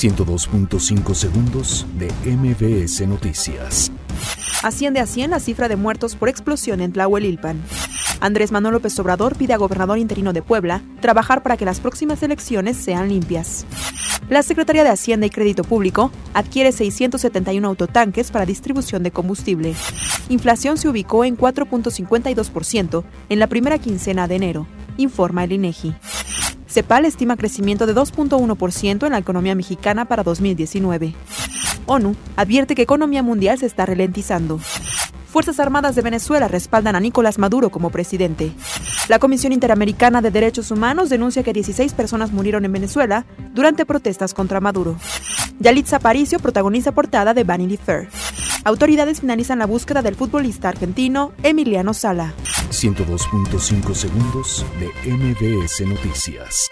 102.5 segundos de MBS Noticias. Asciende a 100 la cifra de muertos por explosión en Tlahuelilpan. Andrés Manuel López Obrador pide a gobernador interino de Puebla trabajar para que las próximas elecciones sean limpias. La Secretaría de Hacienda y Crédito Público adquiere 671 autotanques para distribución de combustible. Inflación se ubicó en 4.52% en la primera quincena de enero, informa el INEGI. CEPAL estima crecimiento de 2.1% en la economía mexicana para 2019. ONU advierte que economía mundial se está ralentizando. Fuerzas Armadas de Venezuela respaldan a Nicolás Maduro como presidente. La Comisión Interamericana de Derechos Humanos denuncia que 16 personas murieron en Venezuela durante protestas contra Maduro. Yalitza Aparicio protagoniza portada de Vanity Fair. Autoridades finalizan la búsqueda del futbolista argentino Emiliano Sala. 102.5 segundos de MBS Noticias.